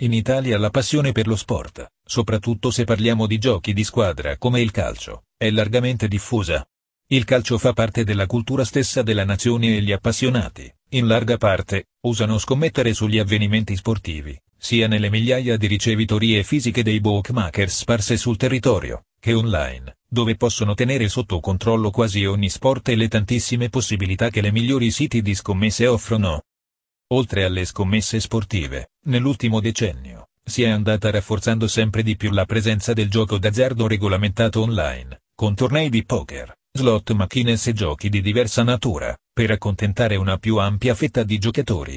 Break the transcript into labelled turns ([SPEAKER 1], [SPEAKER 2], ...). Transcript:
[SPEAKER 1] In Italia la passione per lo sport, soprattutto se parliamo di giochi di squadra come il calcio, è largamente diffusa. Il calcio fa parte della cultura stessa della nazione e gli appassionati, in larga parte, usano scommettere sugli avvenimenti sportivi, sia nelle migliaia di ricevitorie fisiche dei bookmakers sparse sul territorio, che online, dove possono tenere sotto controllo quasi ogni sport e le tantissime possibilità che le migliori siti di scommesse offrono. Oltre alle scommesse sportive, nell'ultimo decennio, si è andata rafforzando sempre di più la presenza del gioco d'azzardo regolamentato online, con tornei di poker, slot machines e giochi di diversa natura, per accontentare una più ampia fetta di giocatori.